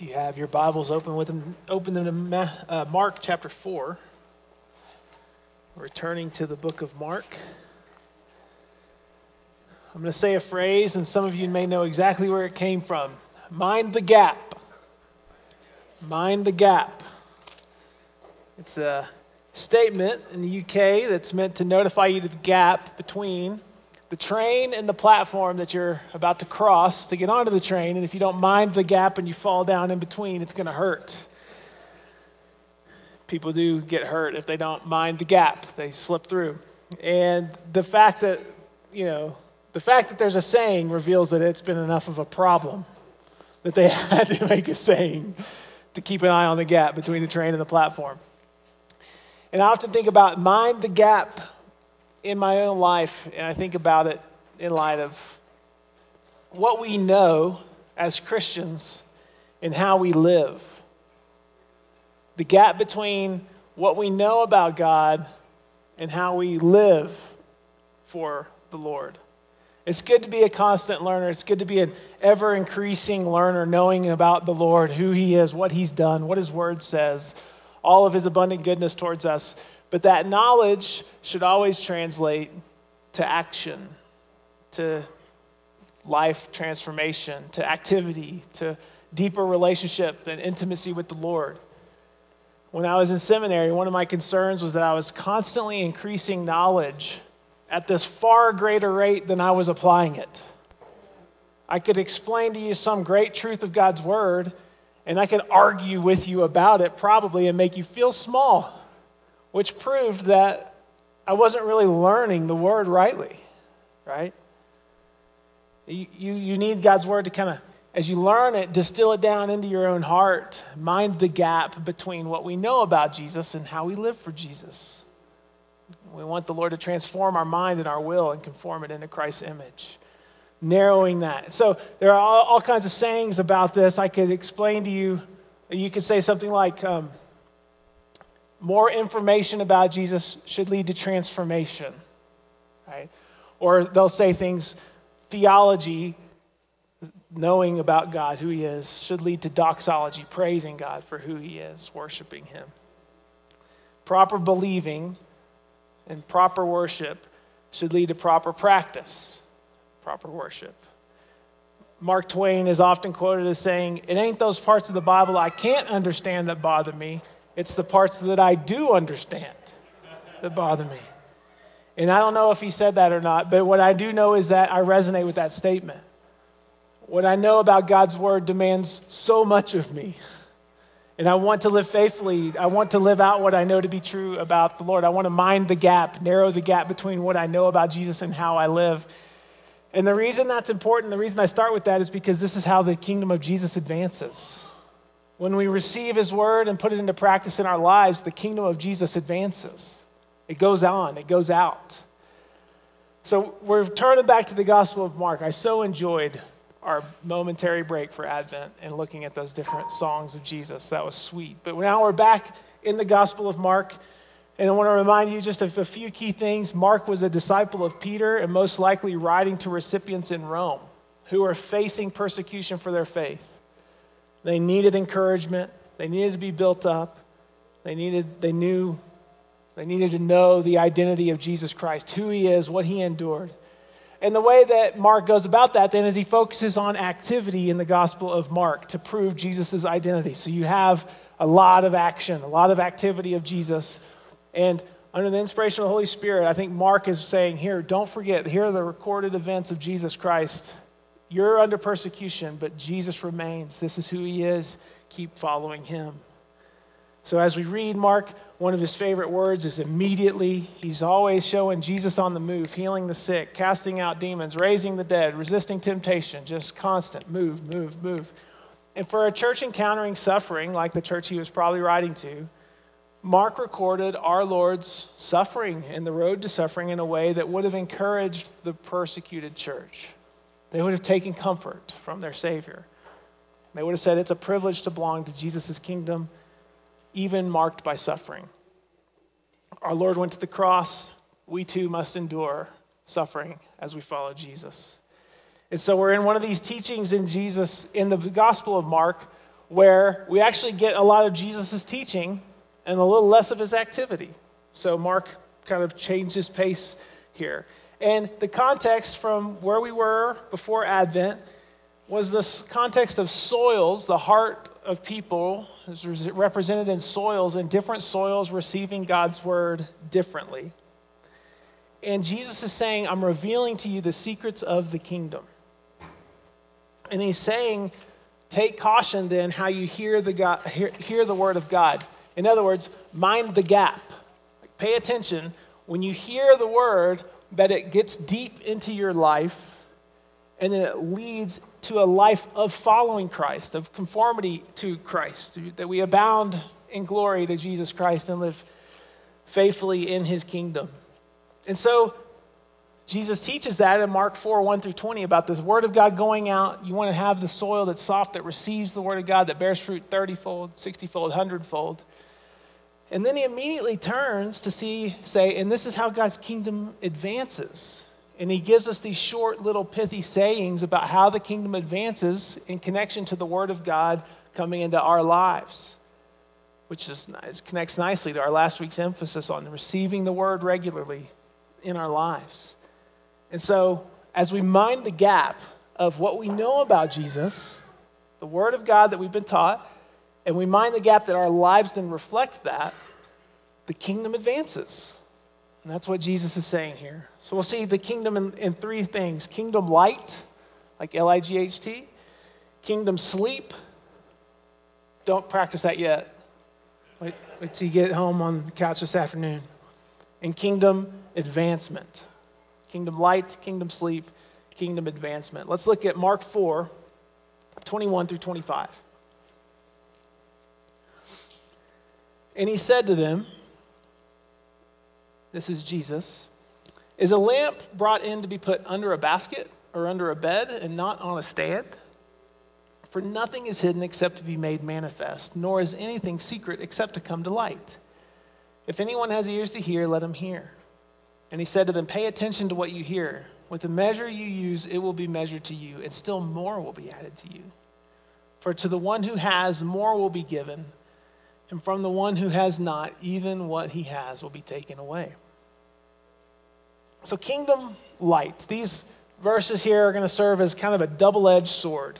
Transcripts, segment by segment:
You have your Bibles open with them, open them to Ma- uh, Mark chapter 4. Returning to the book of Mark. I'm going to say a phrase, and some of you may know exactly where it came from. Mind the gap. Mind the gap. It's a statement in the UK that's meant to notify you to the gap between the train and the platform that you're about to cross to get onto the train. And if you don't mind the gap and you fall down in between, it's going to hurt. People do get hurt if they don't mind the gap, they slip through. And the fact that, you know, the fact that there's a saying reveals that it's been enough of a problem that they had to make a saying to keep an eye on the gap between the train and the platform. And I often think about mind the gap in my own life, and I think about it in light of what we know as Christians and how we live. The gap between what we know about God and how we live for the Lord. It's good to be a constant learner. It's good to be an ever increasing learner, knowing about the Lord, who He is, what He's done, what His Word says, all of His abundant goodness towards us. But that knowledge should always translate to action, to life transformation, to activity, to deeper relationship and intimacy with the Lord. When I was in seminary, one of my concerns was that I was constantly increasing knowledge at this far greater rate than I was applying it. I could explain to you some great truth of God's word, and I could argue with you about it probably and make you feel small which proved that I wasn't really learning the word rightly, right? You, you, you need God's word to kind of, as you learn it, distill it down into your own heart, mind the gap between what we know about Jesus and how we live for Jesus. We want the Lord to transform our mind and our will and conform it into Christ's image. Narrowing that. So there are all, all kinds of sayings about this. I could explain to you. You could say something like, um, more information about Jesus should lead to transformation, right? Or they'll say things, theology, knowing about God, who He is, should lead to doxology, praising God for who He is, worshiping Him. Proper believing and proper worship should lead to proper practice, proper worship. Mark Twain is often quoted as saying, It ain't those parts of the Bible I can't understand that bother me. It's the parts that I do understand that bother me. And I don't know if he said that or not, but what I do know is that I resonate with that statement. What I know about God's word demands so much of me. And I want to live faithfully. I want to live out what I know to be true about the Lord. I want to mind the gap, narrow the gap between what I know about Jesus and how I live. And the reason that's important, the reason I start with that is because this is how the kingdom of Jesus advances. When we receive his word and put it into practice in our lives, the kingdom of Jesus advances. It goes on, it goes out. So we're turning back to the Gospel of Mark. I so enjoyed our momentary break for Advent and looking at those different songs of Jesus. That was sweet. But now we're back in the Gospel of Mark. And I want to remind you just of a few key things. Mark was a disciple of Peter and most likely writing to recipients in Rome who are facing persecution for their faith. They needed encouragement. They needed to be built up. They needed, they knew, they needed to know the identity of Jesus Christ, who he is, what he endured. And the way that Mark goes about that then is he focuses on activity in the Gospel of Mark to prove Jesus' identity. So you have a lot of action, a lot of activity of Jesus. And under the inspiration of the Holy Spirit, I think Mark is saying, here, don't forget, here are the recorded events of Jesus Christ you're under persecution, but Jesus remains. This is who he is. Keep following him. So, as we read Mark, one of his favorite words is immediately. He's always showing Jesus on the move, healing the sick, casting out demons, raising the dead, resisting temptation, just constant move, move, move. And for a church encountering suffering, like the church he was probably writing to, Mark recorded our Lord's suffering and the road to suffering in a way that would have encouraged the persecuted church. They would have taken comfort from their Savior. They would have said it's a privilege to belong to Jesus' kingdom, even marked by suffering. Our Lord went to the cross. We too must endure suffering as we follow Jesus. And so we're in one of these teachings in Jesus, in the Gospel of Mark, where we actually get a lot of Jesus' teaching and a little less of his activity. So Mark kind of changed his pace here. And the context from where we were before Advent was this context of soils, the heart of people is represented in soils, and different soils receiving God's word differently. And Jesus is saying, I'm revealing to you the secrets of the kingdom. And he's saying, take caution then how you hear the, God, hear, hear the word of God. In other words, mind the gap. Like, pay attention when you hear the word that it gets deep into your life and then it leads to a life of following Christ, of conformity to Christ, that we abound in glory to Jesus Christ and live faithfully in his kingdom. And so Jesus teaches that in Mark 4 1 through 20 about this word of God going out. You want to have the soil that's soft, that receives the word of God, that bears fruit 30 fold, 60 fold, 100 fold. And then he immediately turns to see, say, and this is how God's kingdom advances. And he gives us these short, little, pithy sayings about how the kingdom advances in connection to the word of God coming into our lives, which is, connects nicely to our last week's emphasis on receiving the word regularly in our lives. And so, as we mind the gap of what we know about Jesus, the word of God that we've been taught, and we mind the gap that our lives then reflect that, the kingdom advances. And that's what Jesus is saying here. So we'll see the kingdom in, in three things kingdom light, like L I G H T, kingdom sleep. Don't practice that yet. Wait, wait till you get home on the couch this afternoon. And kingdom advancement. Kingdom light, kingdom sleep, kingdom advancement. Let's look at Mark 4 21 through 25. And he said to them, This is Jesus, is a lamp brought in to be put under a basket or under a bed and not on a stand? For nothing is hidden except to be made manifest, nor is anything secret except to come to light. If anyone has ears to hear, let him hear. And he said to them, Pay attention to what you hear. With the measure you use, it will be measured to you, and still more will be added to you. For to the one who has, more will be given and from the one who has not, even what he has will be taken away. So, kingdom light. These verses here are going to serve as kind of a double edged sword.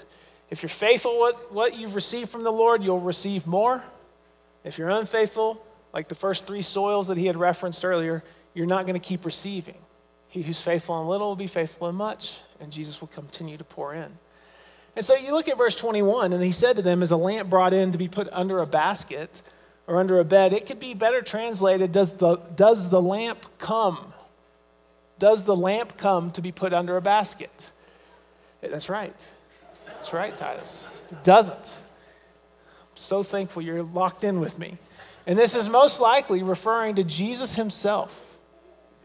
If you're faithful with what you've received from the Lord, you'll receive more. If you're unfaithful, like the first three soils that he had referenced earlier, you're not going to keep receiving. He who's faithful in little will be faithful in much, and Jesus will continue to pour in. And so you look at verse 21, and he said to them, Is a lamp brought in to be put under a basket or under a bed? It could be better translated, Does the, does the lamp come? Does the lamp come to be put under a basket? That's right. That's right, Titus. It doesn't. I'm so thankful you're locked in with me. And this is most likely referring to Jesus himself,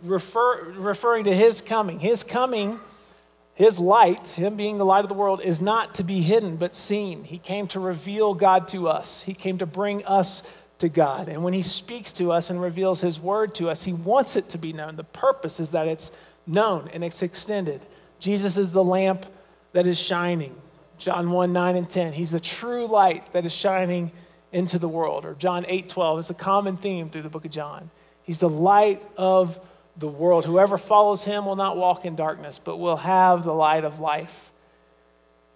refer, referring to his coming. His coming his light, him being the light of the world, is not to be hidden but seen. He came to reveal God to us, he came to bring us to God. And when he speaks to us and reveals his word to us, he wants it to be known. The purpose is that it's known and it's extended. Jesus is the lamp that is shining. John 1 9 and 10. He's the true light that is shining into the world. Or John 8 12 is a common theme through the book of John. He's the light of the world. Whoever follows him will not walk in darkness, but will have the light of life.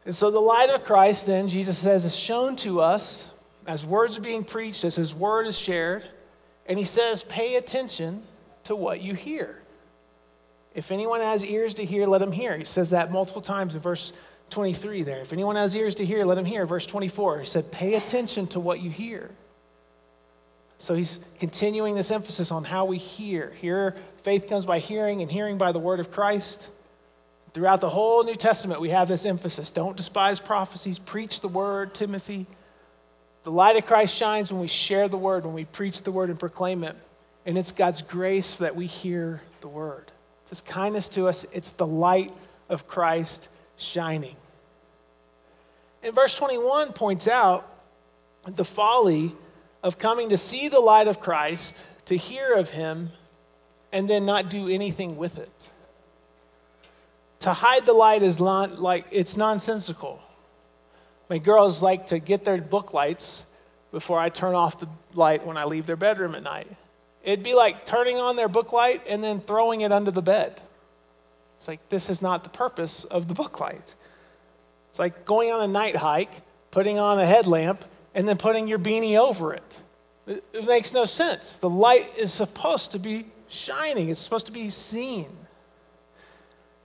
And so, the light of Christ, then, Jesus says, is shown to us as words are being preached, as his word is shared. And he says, pay attention to what you hear. If anyone has ears to hear, let him hear. He says that multiple times in verse 23 there. If anyone has ears to hear, let him hear. Verse 24, he said, pay attention to what you hear. So he's continuing this emphasis on how we hear. Hear, faith comes by hearing, and hearing by the word of Christ. Throughout the whole New Testament, we have this emphasis don't despise prophecies, preach the word, Timothy. The light of Christ shines when we share the word, when we preach the word and proclaim it. And it's God's grace that we hear the word. It's His kindness to us, it's the light of Christ shining. And verse 21 points out the folly of coming to see the light of Christ, to hear of him, and then not do anything with it. To hide the light is not like it's nonsensical. My girls like to get their book lights before I turn off the light when I leave their bedroom at night. It'd be like turning on their book light and then throwing it under the bed. It's like, this is not the purpose of the book light. It's like going on a night hike, putting on a headlamp, and then putting your beanie over it. It, it makes no sense. The light is supposed to be shining, it's supposed to be seen.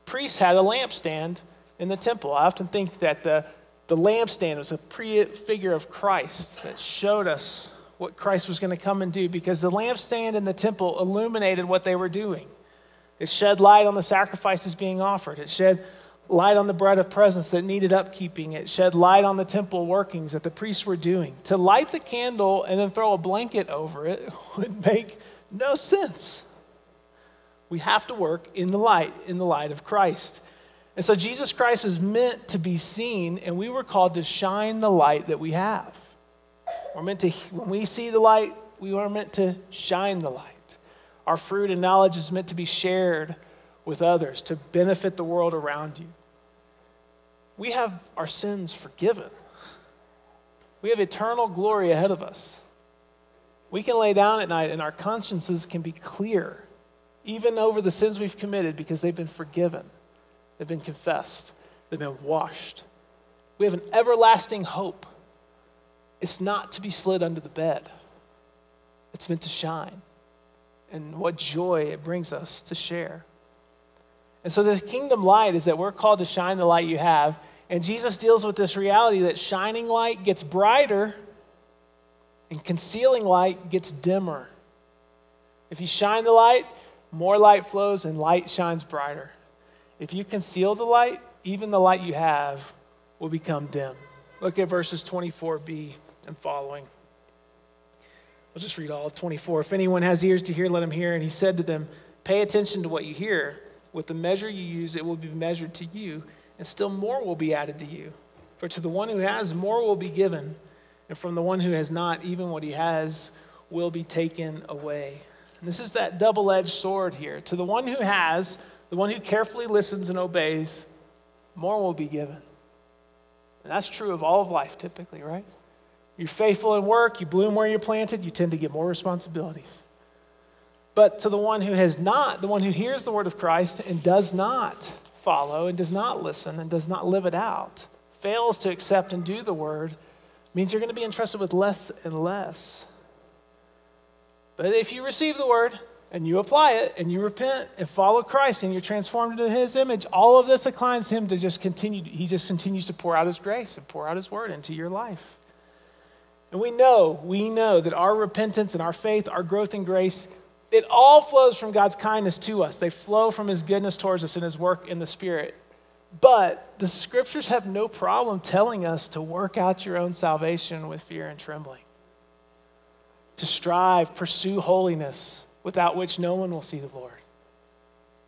Priests had a lampstand in the temple. I often think that the, the lampstand was a prefigure of Christ that showed us what Christ was going to come and do because the lampstand in the temple illuminated what they were doing. It shed light on the sacrifices being offered. It shed light on the bread of presence that needed upkeeping. It shed light on the temple workings that the priests were doing. To light the candle and then throw a blanket over it would make no sense. We have to work in the light, in the light of Christ. And so Jesus Christ is meant to be seen, and we were called to shine the light that we have. We're meant to, when we see the light, we are meant to shine the light. Our fruit and knowledge is meant to be shared with others to benefit the world around you. We have our sins forgiven. We have eternal glory ahead of us. We can lay down at night and our consciences can be clear, even over the sins we've committed, because they've been forgiven, they've been confessed, they've been washed. We have an everlasting hope. It's not to be slid under the bed, it's meant to shine. And what joy it brings us to share. And so, the kingdom light is that we're called to shine the light you have. And Jesus deals with this reality that shining light gets brighter and concealing light gets dimmer. If you shine the light, more light flows and light shines brighter. If you conceal the light, even the light you have will become dim. Look at verses 24b and following. We'll just read all of 24. If anyone has ears to hear, let him hear. And he said to them, Pay attention to what you hear. With the measure you use, it will be measured to you, and still more will be added to you. For to the one who has, more will be given, and from the one who has not, even what he has will be taken away. And this is that double edged sword here. To the one who has, the one who carefully listens and obeys, more will be given. And that's true of all of life, typically, right? You're faithful in work, you bloom where you're planted, you tend to get more responsibilities. But to the one who has not, the one who hears the word of Christ and does not follow and does not listen and does not live it out, fails to accept and do the word, means you're going to be entrusted with less and less. But if you receive the word and you apply it and you repent and follow Christ and you're transformed into his image, all of this inclines him to just continue, he just continues to pour out his grace and pour out his word into your life. And we know, we know that our repentance and our faith, our growth in grace, it all flows from God's kindness to us. They flow from His goodness towards us and His work in the Spirit. But the scriptures have no problem telling us to work out your own salvation with fear and trembling, to strive, pursue holiness, without which no one will see the Lord,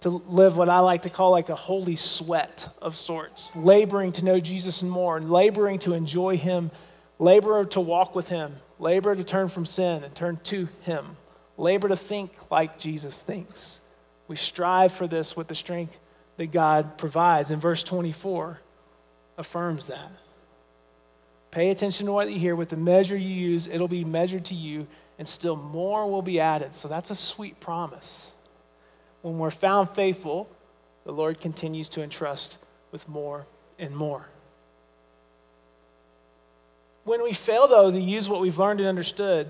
to live what I like to call like a holy sweat of sorts, laboring to know Jesus more, laboring to enjoy Him, labor to walk with Him, labor to turn from sin and turn to Him labor to think like Jesus thinks. We strive for this with the strength that God provides. And verse 24 affirms that. Pay attention to what you hear. With the measure you use, it'll be measured to you, and still more will be added. So that's a sweet promise. When we're found faithful, the Lord continues to entrust with more and more. When we fail, though, to use what we've learned and understood,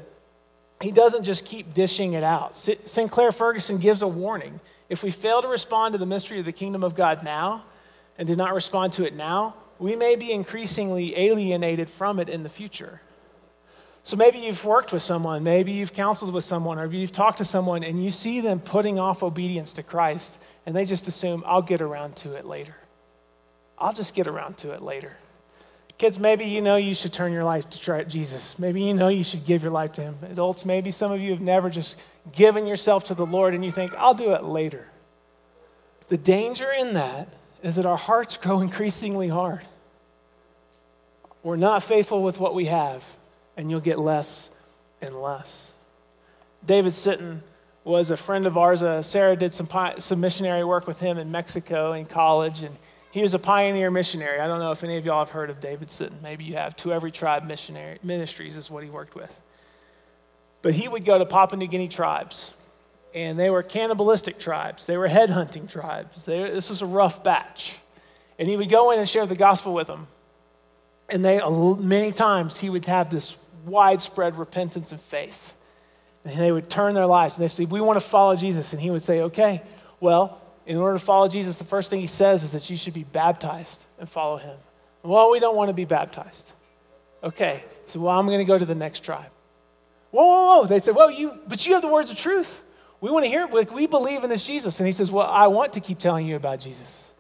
he doesn't just keep dishing it out. Sinclair Ferguson gives a warning. If we fail to respond to the mystery of the kingdom of God now and do not respond to it now, we may be increasingly alienated from it in the future. So maybe you've worked with someone, maybe you've counseled with someone, or you've talked to someone and you see them putting off obedience to Christ and they just assume, I'll get around to it later. I'll just get around to it later. Kids, maybe you know you should turn your life to Jesus. Maybe you know you should give your life to Him. Adults, maybe some of you have never just given yourself to the Lord and you think, I'll do it later. The danger in that is that our hearts grow increasingly hard. We're not faithful with what we have, and you'll get less and less. David Sitton was a friend of ours. Uh, Sarah did some, some missionary work with him in Mexico in college, and he was a pioneer missionary. I don't know if any of y'all have heard of David Sitton. Maybe you have. To Every Tribe Missionary Ministries is what he worked with. But he would go to Papua New Guinea tribes, and they were cannibalistic tribes. They were headhunting tribes. They, this was a rough batch. And he would go in and share the gospel with them. And they, many times, he would have this widespread repentance and faith. And they would turn their lives and they say, We want to follow Jesus. And he would say, Okay, well, in order to follow Jesus, the first thing he says is that you should be baptized and follow him. Well, we don't want to be baptized. Okay, so well, I'm going to go to the next tribe. Whoa, whoa, whoa. They said, Well, you, but you have the words of truth. We want to hear it. We believe in this Jesus. And he says, Well, I want to keep telling you about Jesus.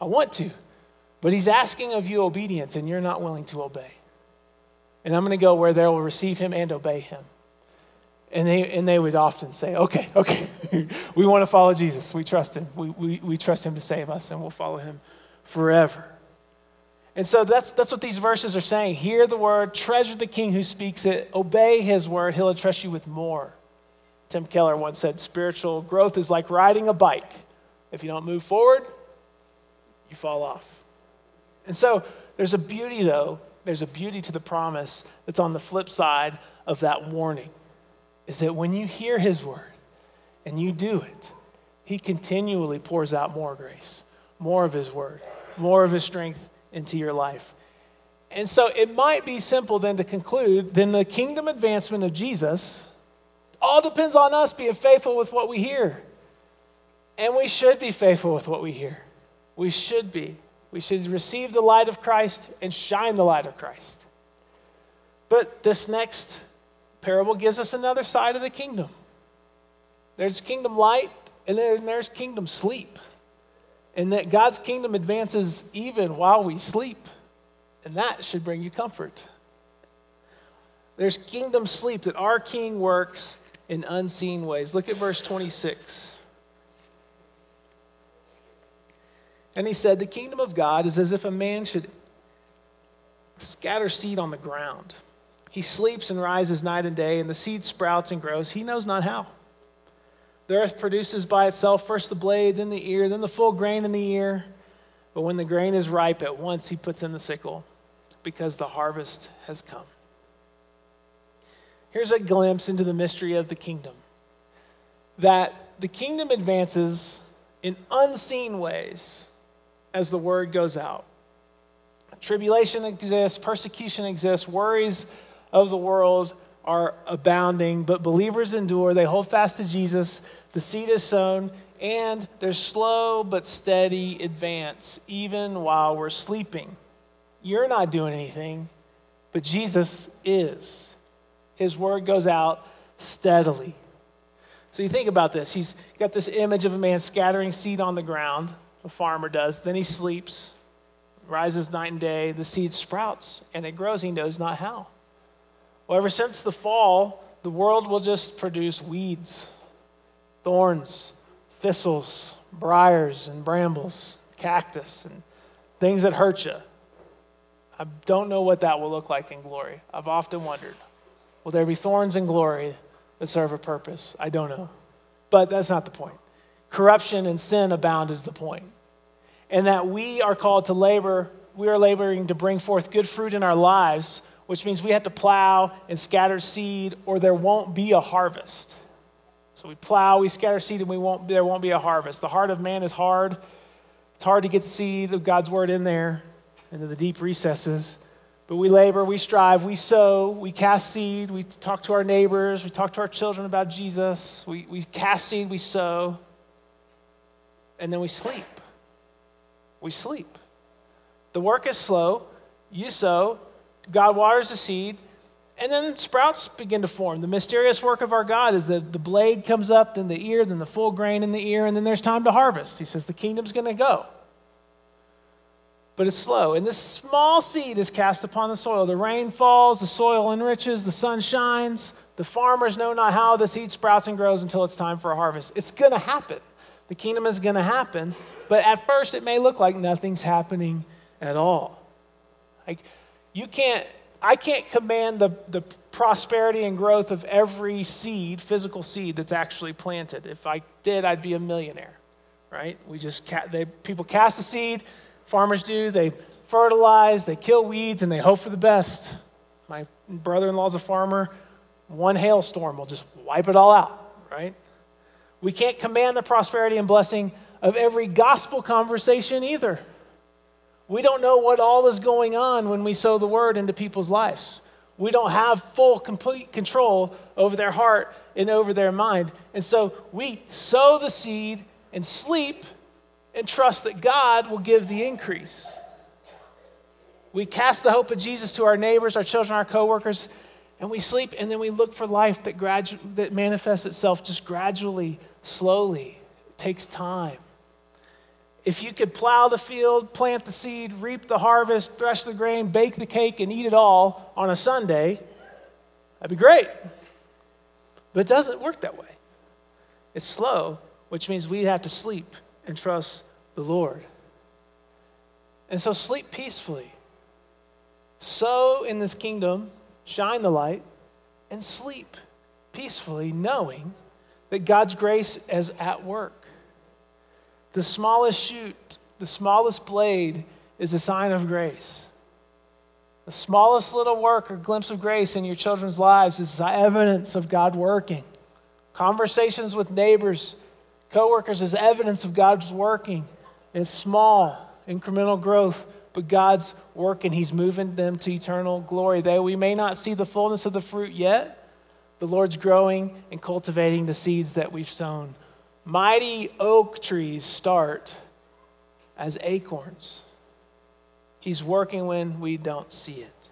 I want to. But he's asking of you obedience, and you're not willing to obey. And I'm going to go where they will receive him and obey him. And they, and they would often say, okay, okay, we want to follow Jesus. We trust him. We, we, we trust him to save us, and we'll follow him forever. And so that's, that's what these verses are saying. Hear the word, treasure the king who speaks it, obey his word, he'll entrust you with more. Tim Keller once said, spiritual growth is like riding a bike. If you don't move forward, you fall off. And so there's a beauty, though, there's a beauty to the promise that's on the flip side of that warning is that when you hear his word and you do it, he continually pours out more grace, more of his word, more of his strength into your life. And so it might be simple then to conclude then the kingdom advancement of Jesus all depends on us being faithful with what we hear. And we should be faithful with what we hear. We should be. We should receive the light of Christ and shine the light of Christ. But this next parable gives us another side of the kingdom. There's kingdom light, and then there's kingdom sleep. And that God's kingdom advances even while we sleep. And that should bring you comfort. There's kingdom sleep that our king works in unseen ways. Look at verse 26. And he said, The kingdom of God is as if a man should scatter seed on the ground. He sleeps and rises night and day, and the seed sprouts and grows. He knows not how. The earth produces by itself first the blade, then the ear, then the full grain in the ear. But when the grain is ripe, at once he puts in the sickle, because the harvest has come. Here's a glimpse into the mystery of the kingdom that the kingdom advances in unseen ways as the word goes out. Tribulation exists, persecution exists, worries of the world are abounding, but believers endure. They hold fast to Jesus. The seed is sown, and there's slow but steady advance, even while we're sleeping. You're not doing anything, but Jesus is. His word goes out steadily. So you think about this. He's got this image of a man scattering seed on the ground, a farmer does. Then he sleeps, rises night and day. The seed sprouts, and it grows. He knows not how. Well, ever since the fall, the world will just produce weeds, thorns, thistles, briars, and brambles, cactus, and things that hurt you. I don't know what that will look like in glory. I've often wondered will there be thorns and glory that serve a purpose? I don't know. But that's not the point. Corruption and sin abound is the point. And that we are called to labor, we are laboring to bring forth good fruit in our lives which means we have to plow and scatter seed or there won't be a harvest. So we plow, we scatter seed, and we won't, there won't be a harvest. The heart of man is hard. It's hard to get seed of God's word in there into the deep recesses. But we labor, we strive, we sow, we cast seed, we talk to our neighbors, we talk to our children about Jesus, we, we cast seed, we sow, and then we sleep. We sleep. The work is slow. You sow, God waters the seed, and then sprouts begin to form. The mysterious work of our God is that the blade comes up, then the ear, then the full grain in the ear, and then there's time to harvest. He says the kingdom's going to go. But it's slow. And this small seed is cast upon the soil. The rain falls, the soil enriches, the sun shines. The farmers know not how the seed sprouts and grows until it's time for a harvest. It's going to happen. The kingdom is going to happen. But at first, it may look like nothing's happening at all. Like, you can't, I can't command the, the prosperity and growth of every seed, physical seed that's actually planted. If I did, I'd be a millionaire, right? We just, they, people cast the seed, farmers do. They fertilize, they kill weeds, and they hope for the best. My brother in law's a farmer. One hailstorm will just wipe it all out, right? We can't command the prosperity and blessing of every gospel conversation either. We don't know what all is going on when we sow the word into people's lives. We don't have full, complete control over their heart and over their mind. And so we sow the seed and sleep and trust that God will give the increase. We cast the hope of Jesus to our neighbors, our children, our coworkers, and we sleep and then we look for life that, gradu- that manifests itself just gradually, slowly. It takes time. If you could plow the field, plant the seed, reap the harvest, thresh the grain, bake the cake, and eat it all on a Sunday, that'd be great. But it doesn't work that way. It's slow, which means we have to sleep and trust the Lord. And so sleep peacefully. Sow in this kingdom, shine the light, and sleep peacefully, knowing that God's grace is at work. The smallest shoot, the smallest blade is a sign of grace. The smallest little work or glimpse of grace in your children's lives is evidence of God working. Conversations with neighbors, coworkers is evidence of God's working. It's small, incremental growth, but God's working. He's moving them to eternal glory. Though we may not see the fullness of the fruit yet, the Lord's growing and cultivating the seeds that we've sown. Mighty oak trees start as acorns. He's working when we don't see it.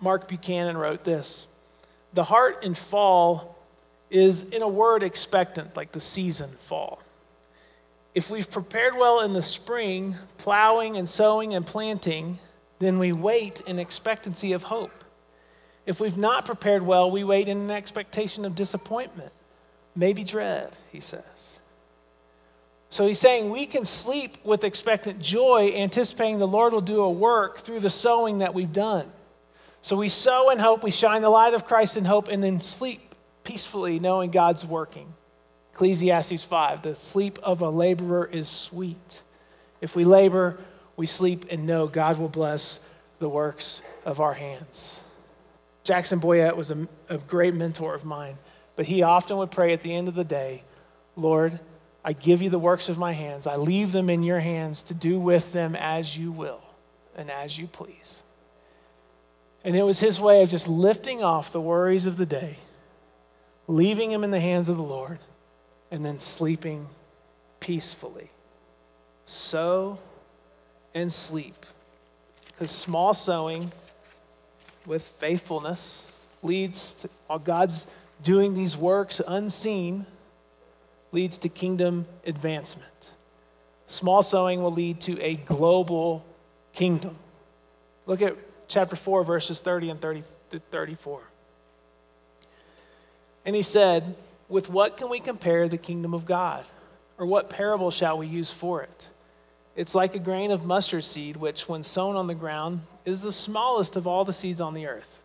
Mark Buchanan wrote this The heart in fall is, in a word, expectant, like the season fall. If we've prepared well in the spring, plowing and sowing and planting, then we wait in expectancy of hope. If we've not prepared well, we wait in an expectation of disappointment, maybe dread, he says. So he's saying we can sleep with expectant joy, anticipating the Lord will do a work through the sowing that we've done. So we sow in hope, we shine the light of Christ in hope, and then sleep peacefully, knowing God's working. Ecclesiastes 5 The sleep of a laborer is sweet. If we labor, we sleep and know God will bless the works of our hands. Jackson Boyette was a, a great mentor of mine, but he often would pray at the end of the day, Lord, I give you the works of my hands. I leave them in your hands to do with them as you will and as you please. And it was his way of just lifting off the worries of the day, leaving him in the hands of the Lord, and then sleeping peacefully. Sow and sleep. Because small sowing with faithfulness leads to while God's doing these works unseen leads to kingdom advancement. Small sowing will lead to a global kingdom. Look at chapter 4, verses 30 and 30, 34. And he said, With what can we compare the kingdom of God? Or what parable shall we use for it? It's like a grain of mustard seed, which, when sown on the ground, is the smallest of all the seeds on the earth.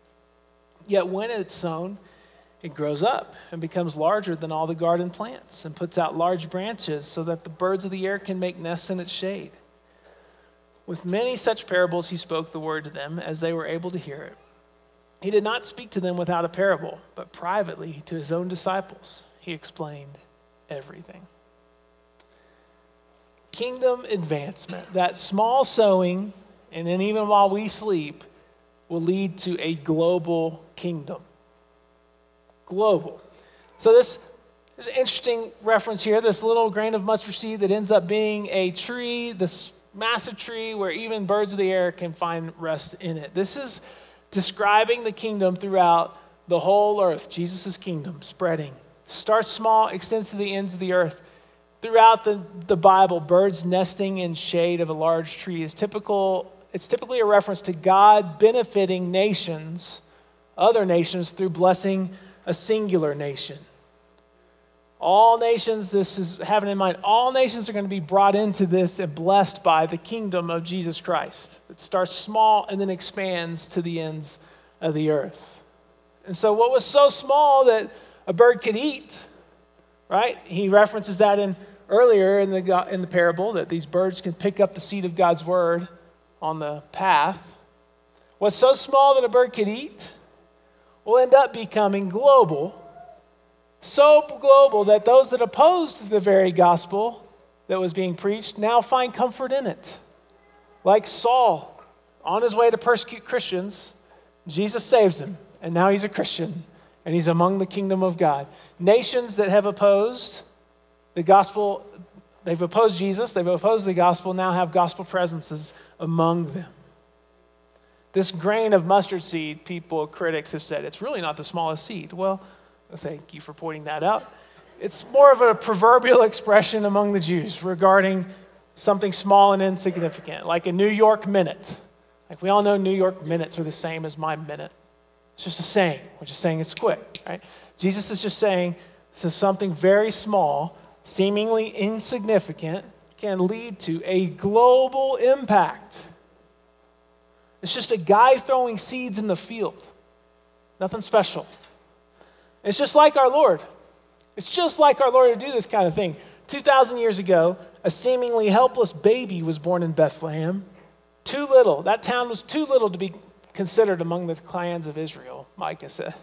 Yet when it's sown, it grows up and becomes larger than all the garden plants and puts out large branches so that the birds of the air can make nests in its shade. With many such parables, he spoke the word to them as they were able to hear it. He did not speak to them without a parable, but privately to his own disciples, he explained everything. Kingdom advancement, that small sowing, and then even while we sleep, will lead to a global kingdom global. So this there's an interesting reference here. This little grain of mustard seed that ends up being a tree, this massive tree where even birds of the air can find rest in it. This is describing the kingdom throughout the whole earth, Jesus' kingdom spreading. Starts small, extends to the ends of the earth. Throughout the, the Bible, birds nesting in shade of a large tree is typical, it's typically a reference to God benefiting nations, other nations, through blessing a singular nation. All nations, this is having in mind, all nations are going to be brought into this and blessed by the kingdom of Jesus Christ. It starts small and then expands to the ends of the earth. And so, what was so small that a bird could eat, right? He references that in earlier in the, in the parable that these birds can pick up the seed of God's word on the path. What's so small that a bird could eat will end up becoming global, so global that those that opposed the very gospel that was being preached now find comfort in it. Like Saul, on his way to persecute Christians, Jesus saves him, and now he's a Christian, and he's among the kingdom of God. Nations that have opposed the gospel, they've opposed Jesus, they've opposed the gospel, now have gospel presences among them. This grain of mustard seed, people, critics have said, it's really not the smallest seed. Well, thank you for pointing that out. It's more of a proverbial expression among the Jews regarding something small and insignificant, like a New York minute. Like we all know New York minutes are the same as my minute. It's just a saying. We're just saying it's quick, right? Jesus is just saying so something very small, seemingly insignificant, can lead to a global impact. It's just a guy throwing seeds in the field. Nothing special. It's just like our Lord. It's just like our Lord to do this kind of thing. 2,000 years ago, a seemingly helpless baby was born in Bethlehem. Too little. That town was too little to be considered among the clans of Israel, Micah said.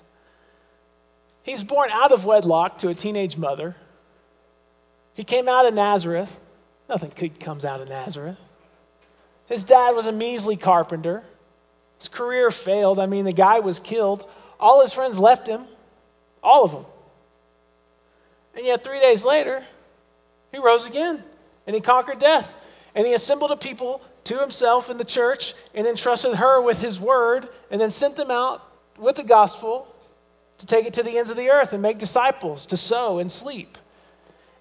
He's born out of wedlock to a teenage mother. He came out of Nazareth. Nothing good comes out of Nazareth. His dad was a measly carpenter. His career failed. I mean, the guy was killed. All his friends left him, all of them. And yet, three days later, he rose again and he conquered death. And he assembled a people to himself in the church and entrusted her with his word and then sent them out with the gospel to take it to the ends of the earth and make disciples, to sow and sleep.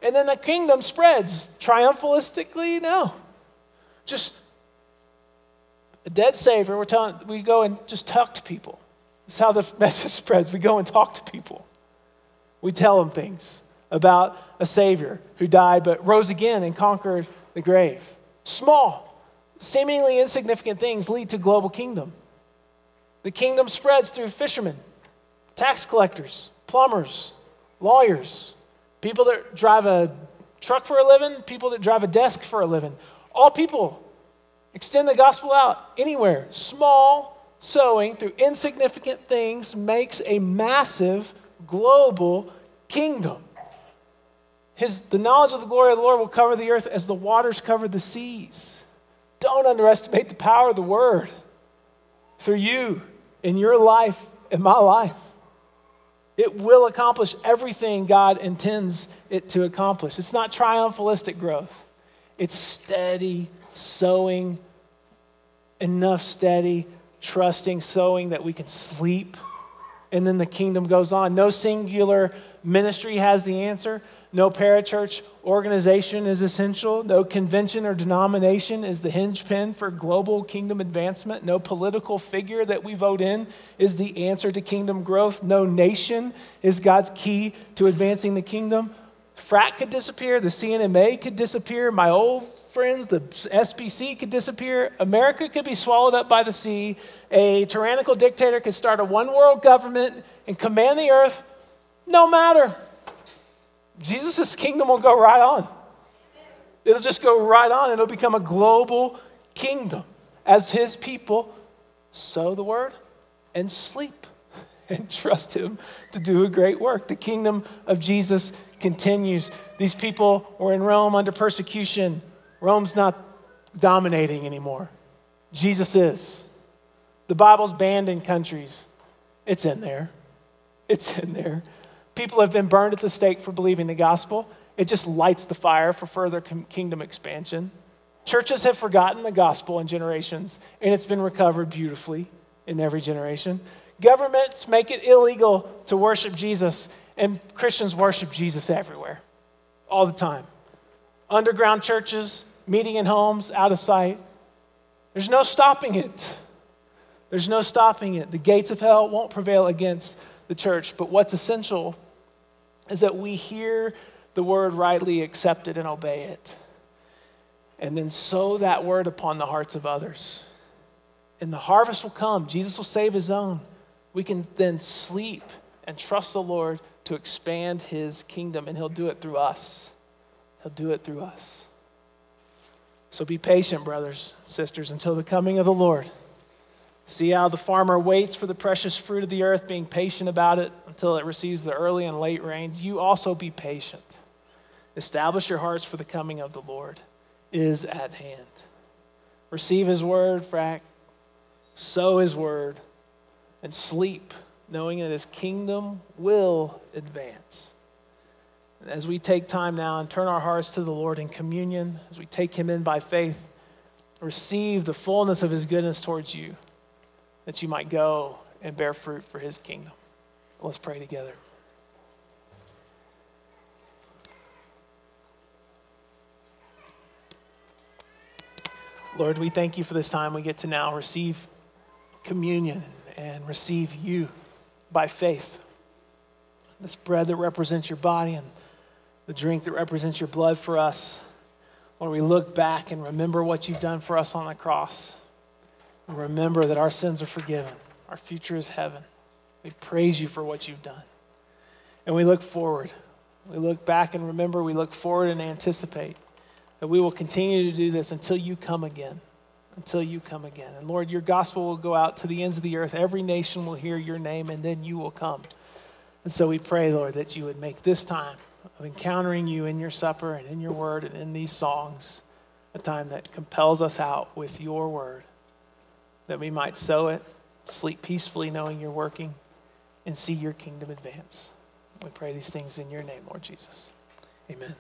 And then the kingdom spreads triumphalistically? No. Just a dead Savior, we're telling, we go and just talk to people. This is how the message spreads. We go and talk to people. We tell them things about a Savior who died but rose again and conquered the grave. Small, seemingly insignificant things lead to global kingdom. The kingdom spreads through fishermen, tax collectors, plumbers, lawyers, people that drive a truck for a living, people that drive a desk for a living. All people extend the gospel out anywhere. Small sowing through insignificant things makes a massive global kingdom. His, the knowledge of the glory of the Lord will cover the earth as the waters cover the seas. Don't underestimate the power of the word through you in your life, in my life. It will accomplish everything God intends it to accomplish. It's not triumphalistic growth, it's steady sowing, enough steady, trusting sowing that we can sleep, and then the kingdom goes on. No singular ministry has the answer. No parachurch organization is essential. No convention or denomination is the hinge pin for global kingdom advancement. No political figure that we vote in is the answer to kingdom growth. No nation is God's key to advancing the kingdom. FRAC could disappear. The C&MA could disappear. My old friends, the SBC could disappear. America could be swallowed up by the sea. A tyrannical dictator could start a one world government and command the earth. No matter. Jesus' kingdom will go right on. It'll just go right on. It'll become a global kingdom as his people sow the word and sleep and trust him to do a great work. The kingdom of Jesus continues. These people were in Rome under persecution. Rome's not dominating anymore. Jesus is. The Bible's banned in countries. It's in there. It's in there. People have been burned at the stake for believing the gospel. It just lights the fire for further kingdom expansion. Churches have forgotten the gospel in generations, and it's been recovered beautifully in every generation. Governments make it illegal to worship Jesus, and Christians worship Jesus everywhere, all the time. Underground churches, meeting in homes, out of sight. There's no stopping it. There's no stopping it. The gates of hell won't prevail against the church. But what's essential is that we hear the word rightly accepted and obey it. And then sow that word upon the hearts of others. And the harvest will come. Jesus will save his own. We can then sleep and trust the Lord to expand his kingdom, and he'll do it through us. He'll do it through us. So be patient, brothers, sisters, until the coming of the Lord. See how the farmer waits for the precious fruit of the earth, being patient about it until it receives the early and late rains. You also be patient. Establish your hearts for the coming of the Lord is at hand. Receive his word, frack, sow his word, and sleep, knowing that his kingdom will advance. As we take time now and turn our hearts to the Lord in communion, as we take him in by faith, receive the fullness of his goodness towards you, that you might go and bear fruit for his kingdom. Let's pray together. Lord, we thank you for this time we get to now receive communion and receive you by faith. This bread that represents your body and the drink that represents your blood for us. Lord, we look back and remember what you've done for us on the cross. And remember that our sins are forgiven. Our future is heaven. We praise you for what you've done. And we look forward. We look back and remember, we look forward and anticipate that we will continue to do this until you come again. Until you come again. And Lord, your gospel will go out to the ends of the earth. Every nation will hear your name, and then you will come. And so we pray, Lord, that you would make this time of encountering you in your supper and in your word and in these songs a time that compels us out with your word, that we might sow it, sleep peacefully knowing you're working, and see your kingdom advance. We pray these things in your name, Lord Jesus. Amen.